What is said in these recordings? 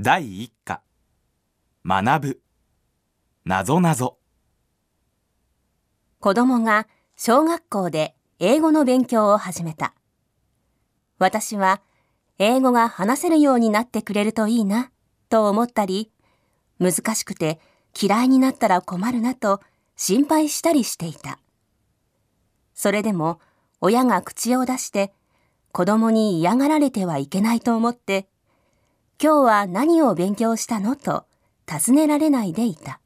第一課学ぶなぞなぞ子供が小学校で英語の勉強を始めた。私は英語が話せるようになってくれるといいなと思ったり、難しくて嫌いになったら困るなと心配したりしていた。それでも親が口を出して子供に嫌がられてはいけないと思って今日は何を勉強したの？と尋ねられないでいた。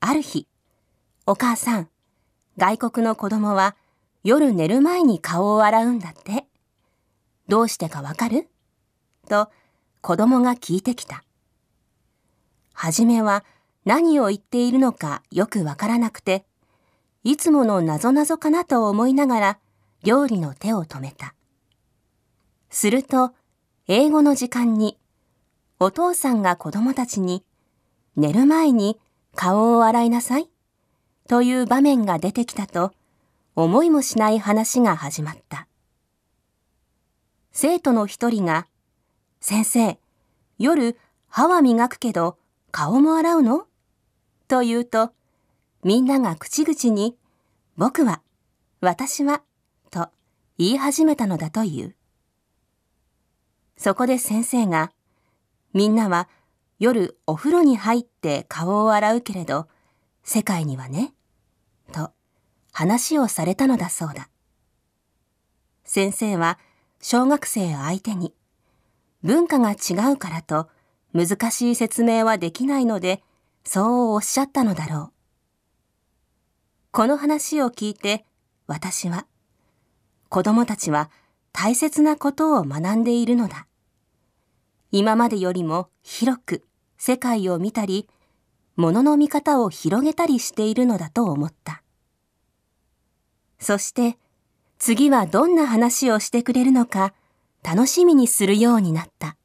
ある日、お母さん、外国の子供は夜寝る前に顔を洗うんだって。どうしてかわかる？と子供が聞いてきた。はじめは何を言っているのかよくわからなくて、いつもの謎々かなと思いながら料理の手を止めた。すると、英語の時間に、お父さんが子供たちに、寝る前に顔を洗いなさい、という場面が出てきたと、思いもしない話が始まった。生徒の一人が、先生、夜歯は磨くけど顔も洗うの？と言うと、みんなが口々に、僕は、私は、と言い始めたのだという。そこで先生が、みんなは夜お風呂に入って顔を洗うけれど、世界にはね、と話をされたのだそうだ。先生は小学生相手に、文化が違うからと難しい説明はできないので、そうおっしゃったのだろう。この話を聞いて、私は、子供たちは大切なことを学んでいるのだ。今までよりも広く世界を見たり、物の見方を広げたりしているのだと思った。そして次はどんな話をしてくれるのか楽しみにするようになった。